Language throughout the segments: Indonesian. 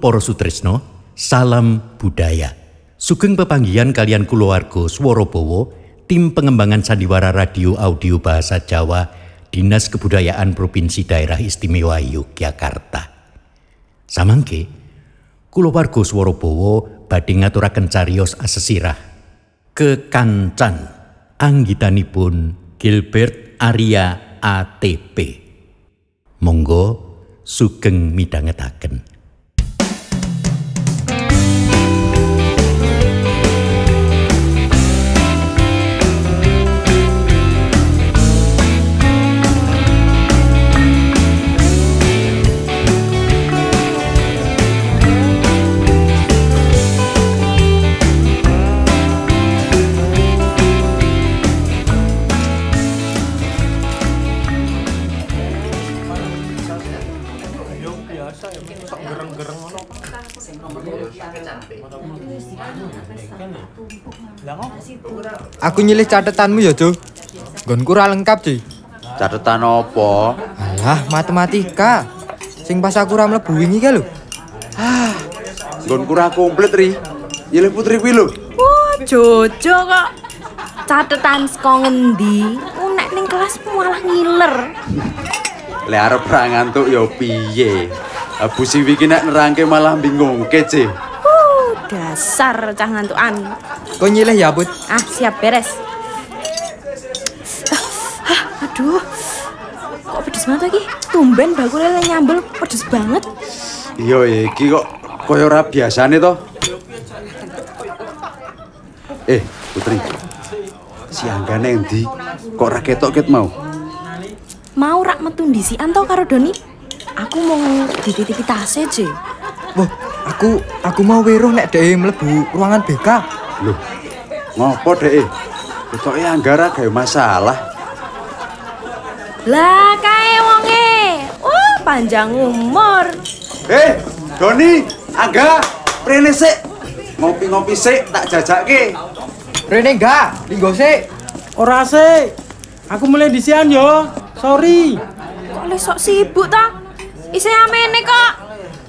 Para sutresno, salam budaya. Sugeng pepanggihan kalian kulawarga Swarabawa, tim pengembangan sandiwara radio audio bahasa Jawa, Dinas Kebudayaan Provinsi Daerah Istimewa Yogyakarta. Samangke, kulawarga Swarabawa badhe ngaturaken cariyos asesirah kekancan anggitanipun Gilbert Arya ATP. Monggo sugeng midhangetaken. Aku nyilih catetanmu ya, Jo. Nggonku ora lengkap, Ci. Catetan apa? Alah, matematika. Sing pas aku ora mlebu wingi ka lho. Nggonku ora komplit, Ri. Yeleh putri kuwi lho. Wah, Jojo kok. Catetan saka ngendi? Nek ning kelas malah ngiler. Lek arep ra ngantuk ya piye? Abu sing iki nek nerangke malah bingungke, Ce. Uh, dasar cah ngantukan. Kok nyilih ya, Put? Ah, siap beres. Ah, ah, aduh. Kok pedes banget lagi? Tumben bakulnya nyambel pedes banget. Iya, iki kok kaya ora biasane to. Eh, Putri. Si Angga endi? Kok ora ketok ket mau? Mau rak metu ndisian to karo Doni? Aku mau dititipi tase, Je. Wah, aku aku mau weruh nek dhek mlebu ruangan BK. Loh, ngopo dek? Ketoke Anggara gawe masalah. Lah kae wonge. Wah, panjang umur. Eh, Doni, Angga, prene sik. Ngopi-ngopi sik tak jajake. Rene enggak, linggo sik. Ora sih. Aku mulai disian yo. Sorry. Kok le sok sibuk ta? Isih amene kok.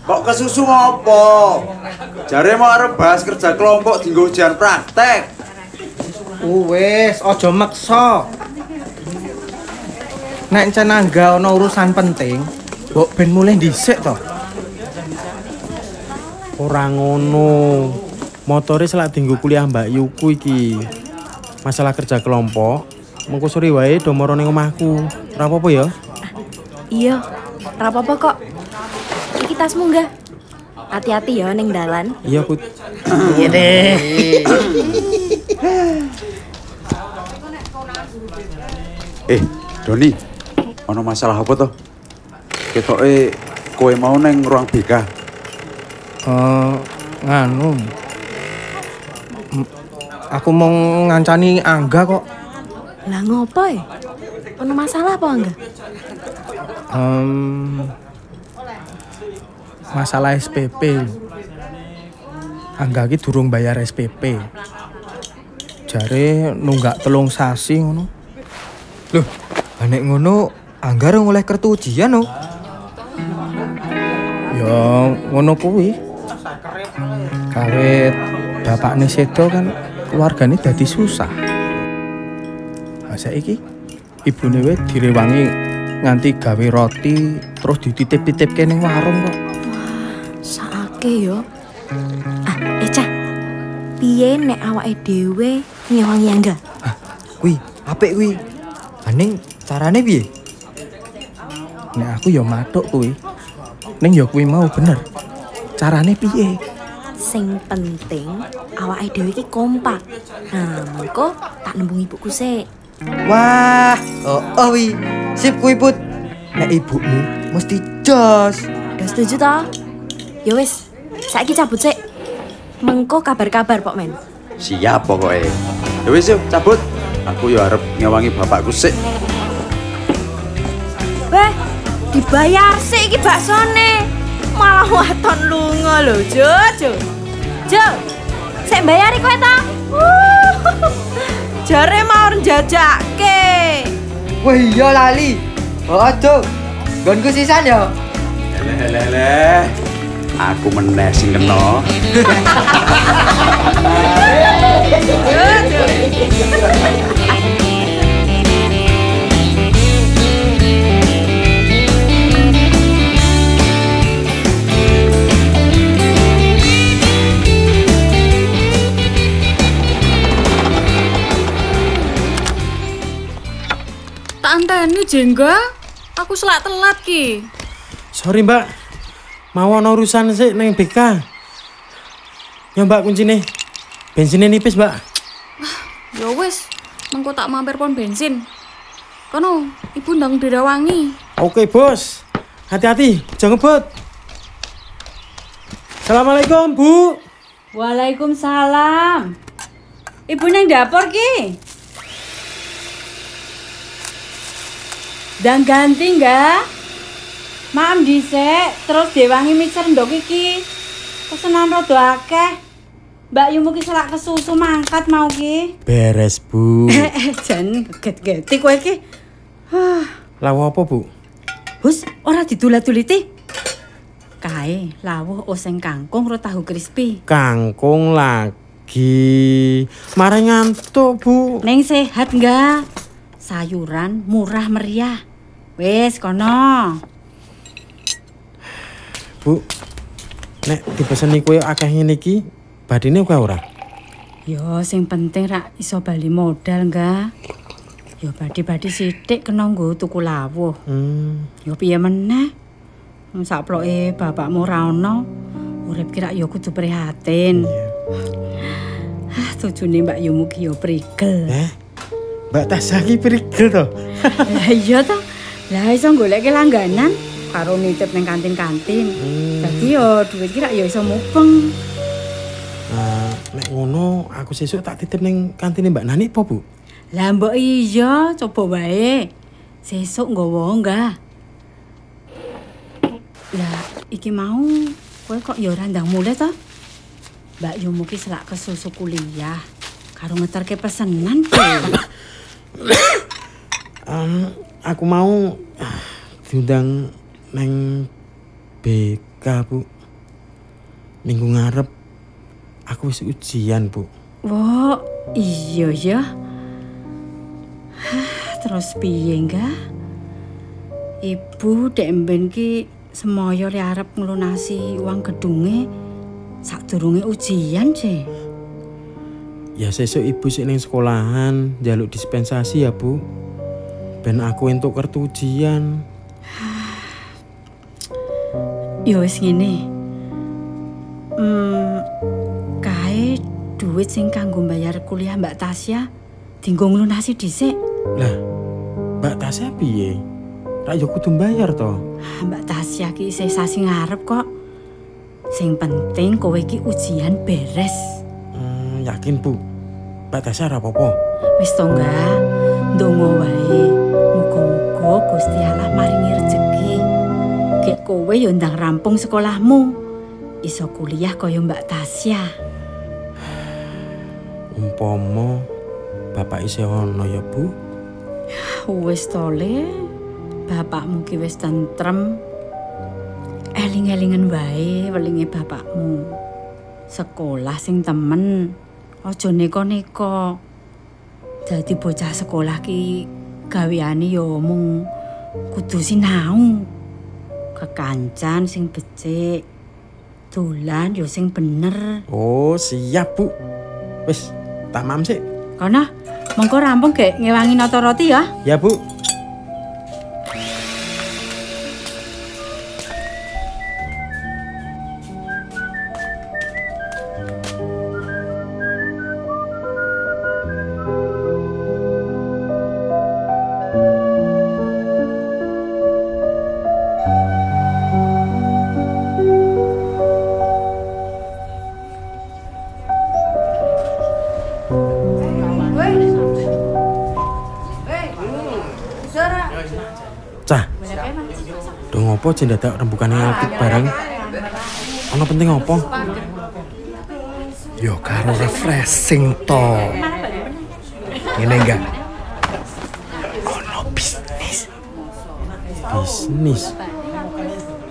Kok kesusu ngopo? Jare mau arep bahas kerja kelompok dinggo ujian praktek. Wes, ojo maksa. Nek cenangga ana urusan penting, mbok ben mulai dhisik to. Ora ngono. Motore selak dinggo kuliah Mbak Yuku iki. Masalah kerja kelompok, mengko sore wae do moro ning omahku. Ora apa-apa ya? Iya, apa-apa kok. Iki tasmu enggak? Hati-hati ya ning dalan. Iya, Put. Iya deh. Eh, Doni, ono masalah apa toh? Ketoke kowe mau neng ruang BK. Eh, nganu. M- Aku mau ngancani Angga kok. Lah ngopo ya? Ono masalah apa enggak? Em, masalah SPP. Angga ki durung bayar SPP. Jare nunggak telung sasi ngono. Loh, lah nek ngono Anggar oleh kertu ujian no. Ya ngono kuwi. Kawit bapakne sedo kan keluargane dadi susah. Saiki ibune wae direwangi nganti gawe roti terus dititip-titipke ning warung kok. Saake yo. Ah, Eca. Piye nek awake dhewe ngewangi Angga? Kuwi, apik kuwi. Aning carane piye? Nek aku ya matuk kuwi. Ning ya kuwi mau bener. Carane piye? Sing penting awake dhewe iki kompak. Nah, mengko tak nembung ibuku sik. Wah, oh, oh wi. Sip kuwi put. nek ibumu mesti jos. Udah setuju toh? Ya wis, saiki cabut sik. Mengko kabar-kabar Pok Men. Siap pokoknya. Ya wis yuk, cabut. Aku ya harap ngewangi bapakku sik. Weh, dibayar sik iki baksone. Malah waton lunga lho, Jo, Jo. Jo, sik bayari kowe to? Wuh, Jare mau njajake. Wah iya lali. Oh, Cuk. Gonku sisan ya. Lele lele. Aku meneh sing kena. Tak anteni jengga. Aku selak telat ki. Sorry mbak, mau ana urusan sih neng BK. Ya mbak kuncine, bensinnya nipis mbak. Ya wis, mengko tak mampir pon bensin. Kono, ibu ndang dirawangi. Oke bos, hati-hati, jangan ngebut. Assalamualaikum bu. Waalaikumsalam. Ibu nang dapur ki. Dan ganti enggak? Maam dhisik, terus diwangi mixer ndok iki. Pesenan rada akeh. Mbak Yumu ki selak kesusu mangkat mau ki. Beres bu. Eh, jan get-geti kowe ki. Lawa apa bu? Hus, ora didulat-duliti. Kae lawuh oseng kangkung ro tahu crispy. Kangkung lagi. Marah ngantuk bu. Neng sehat enggak? Sayuran murah meriah. Wes kono. Bu, nek dipeseni kue akeh ngene iki, badine kue ora? Yo sing penting rak iso bali modal enggak? Yo badi-badi sithik kena nggo tuku lawuh. Hmm, Yo piye meneh? Wong Saploke bapakmu ora ono. Urip kira yo kudu prihatin. Ah, tujune Mbak Yumu ki yo prigel. eh, Mbak Tasya ki prigel to. Lah iya to. Lah iso goleke langganan karo nitip ning kantin-kantin. Dadi yo duit kira yo iso mupeng. Nek ngono aku sesuk tak titip ning kantine Mbak Nani po bu? Lah mbok iya, coba wae. Sesuk nggawa enggak? Lah iki mau kowe kok ya ora ndang mulih to? Mbak Yumu ki selak kesusu kuliah. Karo ngeterke pesenan ki. Aku mau ah, diundang neng BK bu. Minggu ngarep aku wis ujian bu. Wah, iya ya. Terus piye enggak? Ibu dek mben ki semoyo li arep nglunasi uang gedunge sadurunge ujian sih. Ya sesuk ibu sik ning sekolahan jaluk dispensasi ya bu. Ben aku entuk kartu ujian. Ya wis ngene. Hmm, kae duit sing kanggo bayar kuliah Mbak Tasya dinggo nglunasi dhisik. Lah, Mbak Tasya piye? Rak yo kudu bayar to. Ah, Mbak Tasya ki isih sasi ngarep kok. Sing penting kowe iki ujian beres. Hmm, yakin bu. Mbak Tasya ora apa-apa. Wis to enggak? Ndonga wae. Muga-muga Gusti Allah maringi rezeki. Gek kowe yo ndang rampung sekolahmu. Iso kuliah kaya Mbak Tasya. Umpama bapak isih ono ya bu. Wis to le. Bapakmu ki wis tentrem. Eling-elingen wae welinge bapakmu. Sekolah sing temen. Aja neko-neko. Dadi bocah sekolah ki gaweane yo mung kudu sinau. Kekancan sing becik. Dolan yo sing bener. Oh siap bu. Wis tak mam sih. Kono, mengko rampung gek ngewangi nata roti ya. Ya bu. Dong ngopo aja dadak rembukane apik bareng. Ono penting ngopo? Yo karo refreshing to. Ngene enggak? Ono bisnis. Bisnis.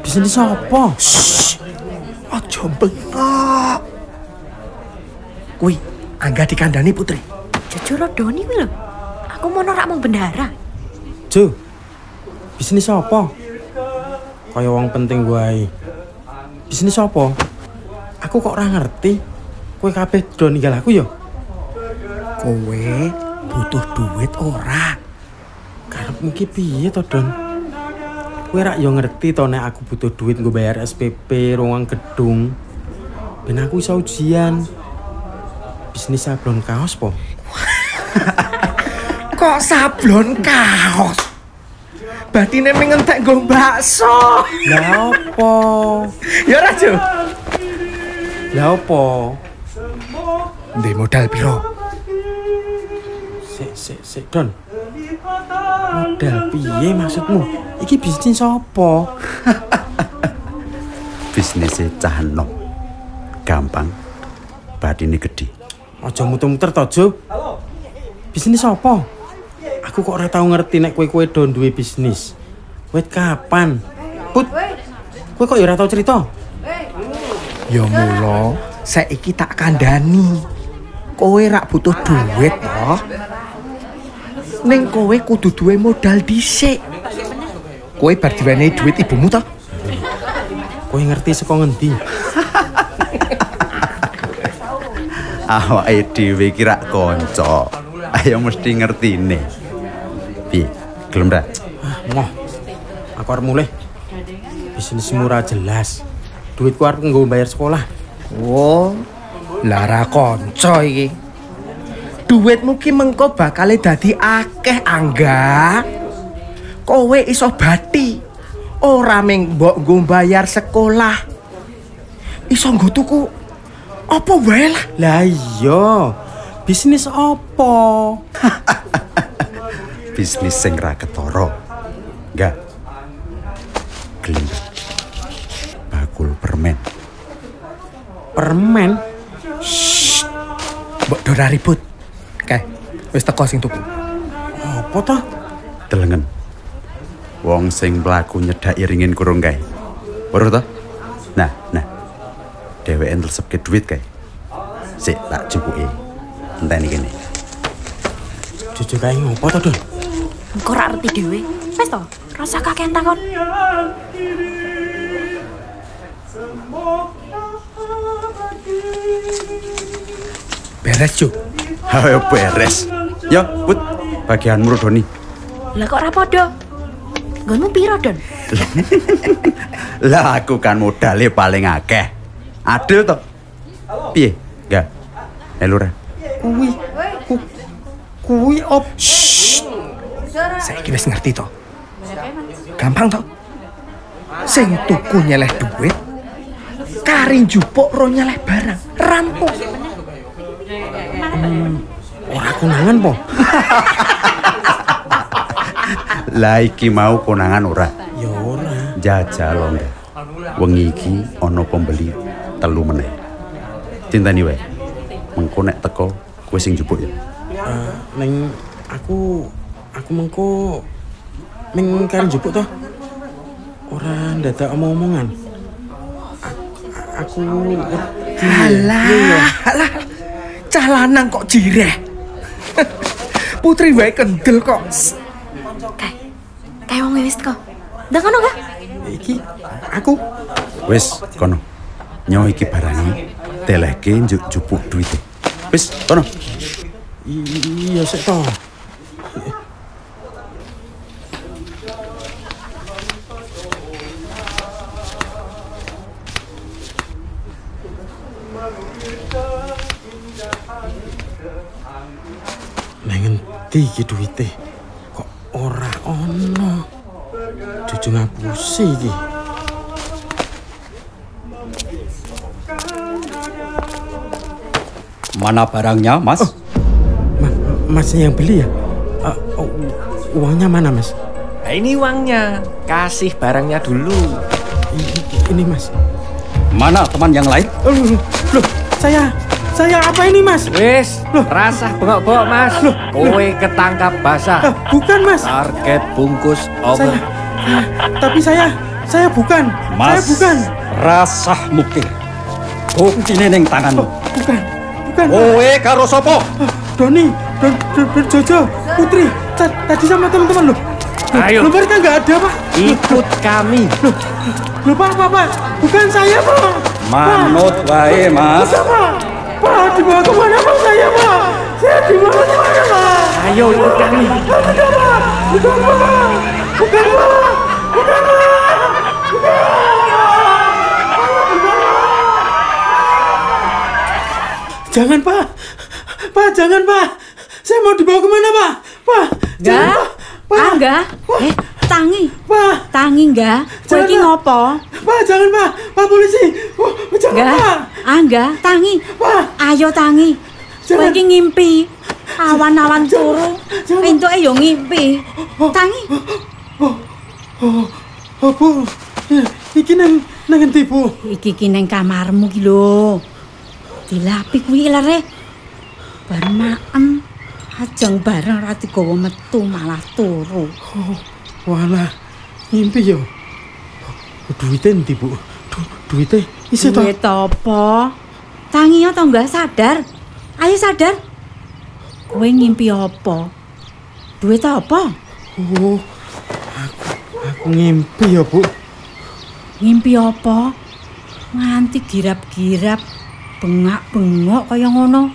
Bisnis apa? Aja bengok. Kuwi angga dikandani putri. Jujur Doni kuwi lho. Aku mau norak mau bendara. Jo. Bisnis apa? Kaya wong penting wae. Bisnis apa? Aku kok ora ngerti. Kowe kabeh do ninggal aku ya? Kowe butuh duit ora? Karepmu ki piye to, Don? Kowe rak yo ngerti to nek aku butuh duit nggo bayar SPP ruang gedung. Ben aku iso ujian. Bisnis sablon kaos po. Kok sablon kaos? Batine mengentek nggo bakso. Lah opo? Ya ora, Jo? Lah opo? Ndek modal piro? Sik sik sik, Don. Modal piye maksudmu? Iki bisnis apa? Bisnisnya cah enom. Gampang. Badine gede. Aja muter-muter to, Jo. Bisnis apa? Aku kok ora tau ngerti nek kowe-kowe do duwe bisnis. Wait kapan? Put. Kowe kok ya ora tau cerita? Ya mulo, saiki tak kandani. Kowe rak butuh duit toh. Ning kowe kudu duwe modal dhisik. Kowe bar diwenehi duit ibumu toh? Kowe ngerti saka ngendi? Awake dhewe ki rak kanca. Ayo mesti ngertine. Gelem ra? Ah, moh. Aku arep mulai. Bisnis murah jelas. Duitku arep nggo bayar sekolah. Oh, lara kanca iki. Duitmu ki mengko bakal dadi akeh angga. Kowe iso bati. Ora ming mbok nggo bayar sekolah. Iso nggo tuku apa wae lah. Lah iya. Bisnis apa? Bisnis sing ra ketara. Enggak. Gelem. Bakul permen. Permen. Mbok dora ribut. Kae, wis teko sing tuku. Apa toh? Delengen. Wong sing mlaku nyedaki ringin kurung kae. Weruh to? Nah, nah. Dheweke ntlesepke duit kae. Sik tak jupuki. Enteni kene. Jujur kae ngopo to, Don? Engko ora ngerti dhewe. Wes to, rasa kakean takon. Beres, Cuk. Ayo beres. Yo, Put. Bagianmu Doni. Lah kok ora padha? Nggonmu piro, Don? Lah aku kan modalnya paling akeh. Adil to? Piye? Enggak. Eh lurah. Kuwi ku- kuwi op Saiki wis ngerti to. Gampang to. Sing tuku nyeleh duit, kari njupuk ro nyeleh barang. Rampung. ora konangan po. Lah iki mau konangan ora. Ya ora. Jajal. Nggak. Wengi iki ana pembeli telu meneh. Cintani wae. Mengko nek teko kowe sing jupuk ya. Eh, ning aku aku mengko ning karo njupuk to. Ora ndadak omong-omongan. Aku Alah, alah. Cah lanang kok jireh. Putri wae kendel kok. Kae. Kae wong wis teko. Ndang kono enggak? iki aku Wis kono. Nyo iki barangi telehke njuk jupuk duite. Wis kono. i- iya sik to. Iki duwite? Kok ora ono? Cucu ngapusi iki. Mana barangnya, Mas? Ma- masnya yang beli ya? Eh, oh, uangnya mana mas? Nah, ini uangnya. Kasih barangnya dulu. Ini, ini Mas. Mana teman yang lain? Oh, loh, loh, saya saya apa ini Mas? Wis, rasa bengok-bengok Mas. Kowe ketangkap basah. Ah, bukan Mas. Target bungkus over. Saya, saya- tapi saya saya bukan. Saya Mas. bukan. Rasah mukir. Buktine ning tanganmu. Bukan. Bukan. Kowe karo sapa? Doni, Don, Don, Don Jojo, Putri, ta- tadi sama teman-teman loh. Loh, Ayo. Loh, mereka nggak ada, Pak. Ikut kami. Loh, loh, Pak, Pak, Pak. Bukan saya, Pak. Manut wae, Mas. Pak, Pak. Pak, dibawa ke mana, Pak, saya, Pak? Saya dibawa ke mana, Pak? Ayo ikut kami. Bukan, Pak. Bukan, Pak. Bukan, Pak. Jangan, Pak. Pak, jangan, Pak. Saya mau dibawa ke mana, Pak? Pak, jangan, Enggak. Pak. Pak, Angga. Eh, tangi. Pak. Tangi enggak? Kowe iki Jangan. ngopo? Pak, jangan, Pak. Pak polisi. Oh, jangan, Enggak. Pak. Angga, tangi. Pak. Ayo tangi. Kowe Jangan. iki ngimpi. Awan-awan turu. Jangan. Entuke yo ngimpi. Tangi. Oh, Bu. Iki nang nang endi, Bu? Iki ki ning kamarmu ki lho. Dilapi kuwi lere. Bar maem. Ajeng bareng ra digawa metu malah turu. Walah, ngimpi yo. Oh, duitnya endi, Bu? Du duitnya isi to. Duit apa? Tangi ya to enggak sadar? Ayo sadar. Kowe ngimpi apa? Duit apa? Oh, aku aku ngimpi ya, Bu. Ngimpi apa? Nganti girap-girap, bengak-bengok kaya ngono.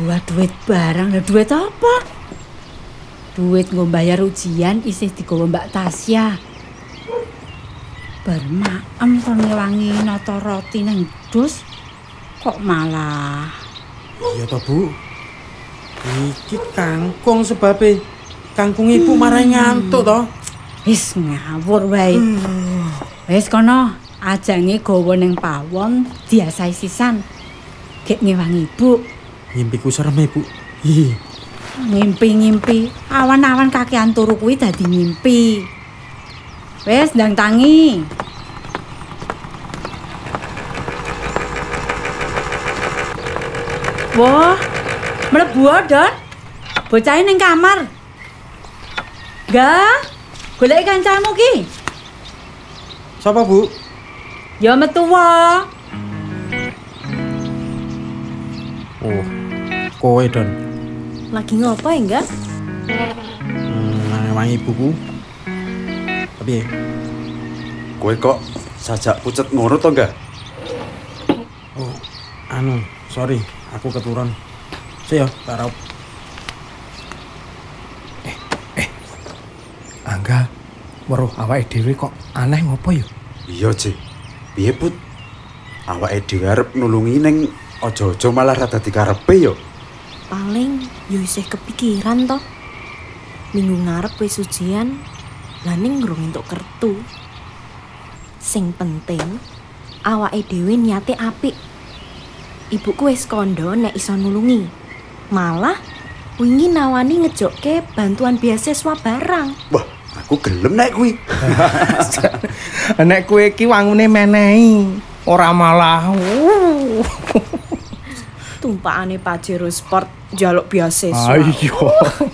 Buat duit barang, lah duit apa? Duit nggo bayar ujian isih digawa Mbak Tasya. Bar maem kon ngewangi nata roti nang dus kok malah Iya to, Bu. Iki kangkung sebabe kangkung ibu marai ngantuk to. wis ngawur wae. Wis kono ajange gawa ning pawon diasai sisan. Gek ngewangi ibu. Ngimpiku serem, Bu. Ih, Ngimpi-ngimpi, awan-awan kakean turu kuwi dadi ngimpi. Wes ndang tangi. Wah, mlebu Don. Bocahe ning kamar. Gak, golek kancamu ki. Siapa, Bu? Ya metu wae. Oh, kowe, Don. Lagi ngopo ya, enggak? Hmm, nang ibuku. Tapi Kowe kok sajak pucet ngono to enggak? oh, anu, sorry, aku keturun. Sih ya, tak raup. Angga, weruh awake dhewe kok aneh ngopo ya? Iya, Ci. Piye, Put? Awake dhewe arep nulungi ning aja-aja malah rada dikarepe yo. Paling yo isih kepikiran toh. Minggu ngarep wis ujian, lah ning ngrung entuk kertu. Sing penting awake dhewe niate apik. Ibuku wis kondo nek iso nulungi. Malah wingi nawani ngejokke bantuan beasiswa barang. Wah, aku gelem nek kuwi. Nek kowe iki wangune menehi, ora malah. Tumpakane Pajero Sport jaluk beasiswa. Ayo.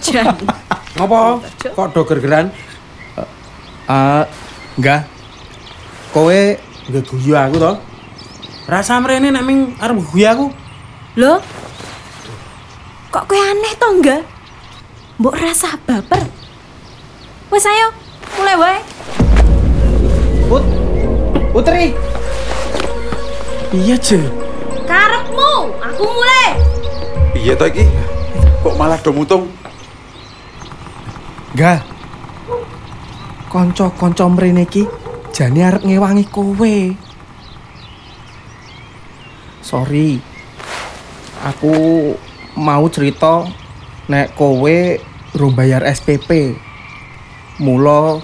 Jan. Ngopo? Kok do gergeran? Ah, enggak. Kowe Nggak guyu aku to. Rasa mrene nek ming arep guyu aku. Loh? Kok kowe aneh to enggak? Mbok rasa baper. Wes ayo, mulai wae. Put Putri. Iya, Je. Karepmu, aku mulai. Piye to iki? Kok malah do mutung? Enggak. Kanca-kanca mrene iki jane arep ngewangi kowe. Sorry. Aku mau cerita nek kowe urung bayar SPP. Mula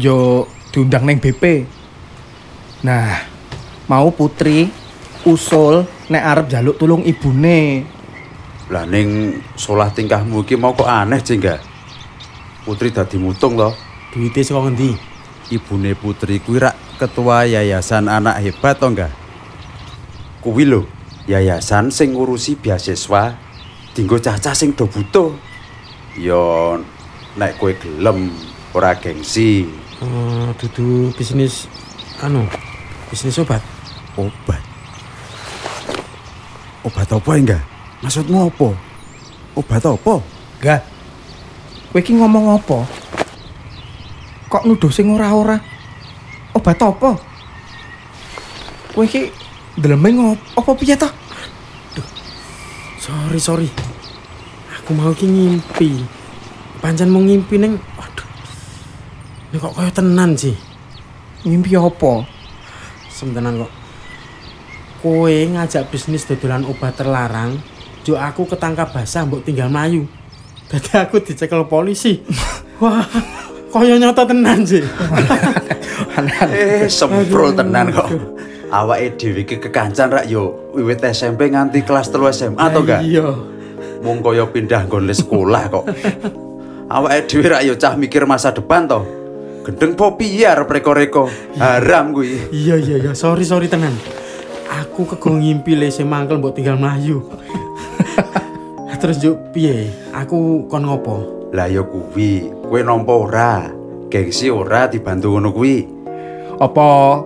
yo diundang neng BP. Nah, mau Putri usul nek arep jaluk tulung ibune. Lah ning solah tingkahmu iki mau kok aneh, Ci enggak? Putri dadi mutung to. Duite saka ngendi? Ibune Putri kuwi rak ketua yayasan anak hebat to enggak? Kuwi lho, yayasan sing ngurusi beasiswa dinggo cacah sing do butuh. Ya nek kowe gelem ora gengsi. Eh, dudu bisnis anu, bisnis obat. Obat. Obat apa enggak? Maksudmu apa? Obat apa? Enggak. Kowe ngomong apa? Kok nuduh sing ora-ora? Obat apa? Kowe iki ndeleme ngop apa piye to? Sorry, sorry. Aku mau ki ngimpi. Pancen mau ngimpi neng, waduh. Ini kok kaya tenan sih. Ngimpi apa? Sementenan kok. Kowe ngajak bisnis dodolan obat terlarang, jo aku ketangkap basah mbok tinggal melayu. Dadi aku dicekel polisi. Wah, kaya nyata tenan sih. Eh, semprol tenan kok. Awake dhewe iki kekancan rak yo wiwit SMP nganti kelas 3 SMA to enggak? Iya. Mung kaya pindah nggon sekolah kok. Awake dhewe rak yo cah mikir masa depan to. Gendeng po piye arep reko-reko. Haram kuwi. Iya iya iya, sorry sorry tenan. Aku kego ngimpi le sing mangkel mbok tinggal melayu. Terus juk piye? Aku kon ngopo? Lah yo kuwi, kowe nampa ora? Gengsi ora dibantu ngono kuwi. Apa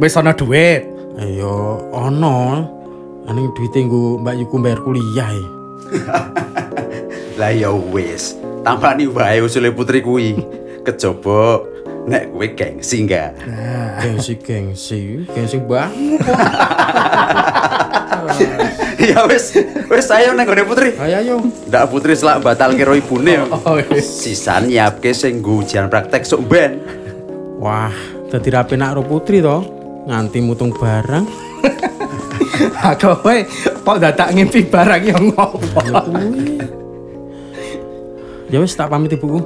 wis ana duit? Ayo ono. Aning duite nggo Mbak Yuku bayar kuliah e. Lah ya wis, tampani wae usule putri kuwi. Kejaba nek kowe gengsi enggak? Gengsi gengsi, gengsi banget. ya wis, wis ayo nang gone putri. Ayo ayo. Ndak putri selak batal karo ibune. Oh, wis. Sisan nyiapke sing nggo ujian praktek sok ben. Wah, dadi rapi nak ro putri to. Nganti mutung barang. Ha kowe kok dadak ngimpi barang yang ngopo? Ya wis tak pamit ibuku.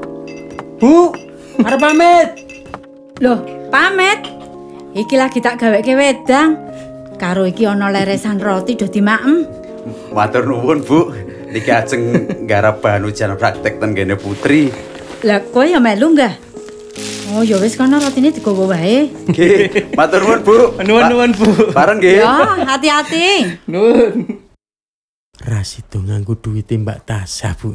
Bu, arep pamit. Loh, pamit. Iki lagi tak gaweke wedang. Karo iki ana leresan roti do dimaem. Matur nuwun, Bu. Niki ajeng nggarap bahan ujian praktek ten kene putri. Lah kowe ya melu enggak? Oh, ya wis kono rotine digowo wae. Nggih, matur nuwun, Bu. Nuwun-nuwun, Bu. Bareng nggih. Ya, hati-hati. Nun. Rasido nganggo duwite Mbak Tasya, Bu.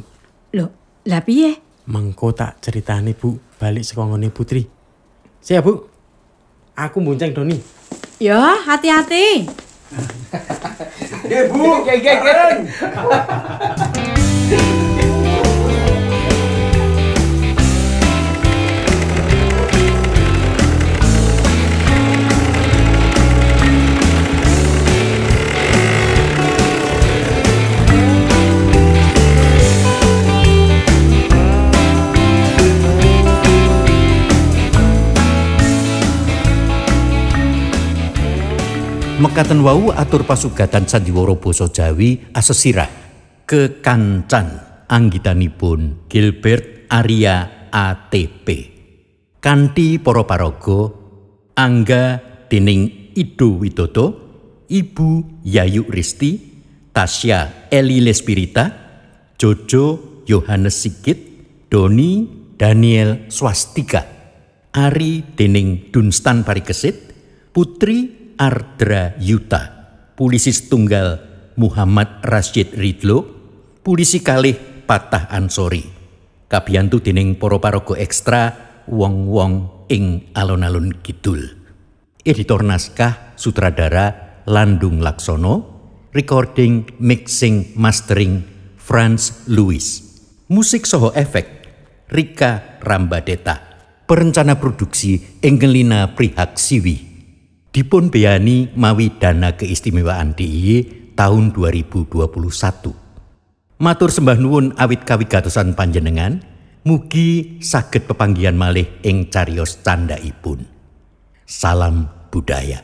Loh, lah piye? Mengko tak ceritani, Bu, balik saka ngone putri. Siap, Bu. Aku bonceng Doni. Ya, hati-hati. Nggih, Bu. Nggih, nggih, nggih. Mekaten wau atur pasugatan sandiwara basa Jawi asesirah kekancan anggitanipun Gilbert Arya ATP. Kanthi para paraga angga dening Ido Widodo, Ibu Yayu Risti, Tasya Eli Lespirita, Jojo Yohanes Sigit, Doni Daniel Swastika, Ari dening Dunstan Parikesit, Putri Ardra Yuta, Polisi Tunggal Muhammad Rashid Ridlo, Polisi kalih Patah Ansori. Kabiyantu dening para paraga ekstra wong-wong ing alon-alon kidul. Editor naskah sutradara Landung Laksono, recording, mixing, mastering Franz Louis. Musik soho efek Rika Rambadeta. Perencana produksi Engelina Prihaksiwi. Dipun beyani mawi dana keistimewaan DIY tahun 2021. Matur sembah nuwun awit kawigatosan panjenengan, mugi saged pepanggihan malih ing cariyos candhaipun. Salam budaya.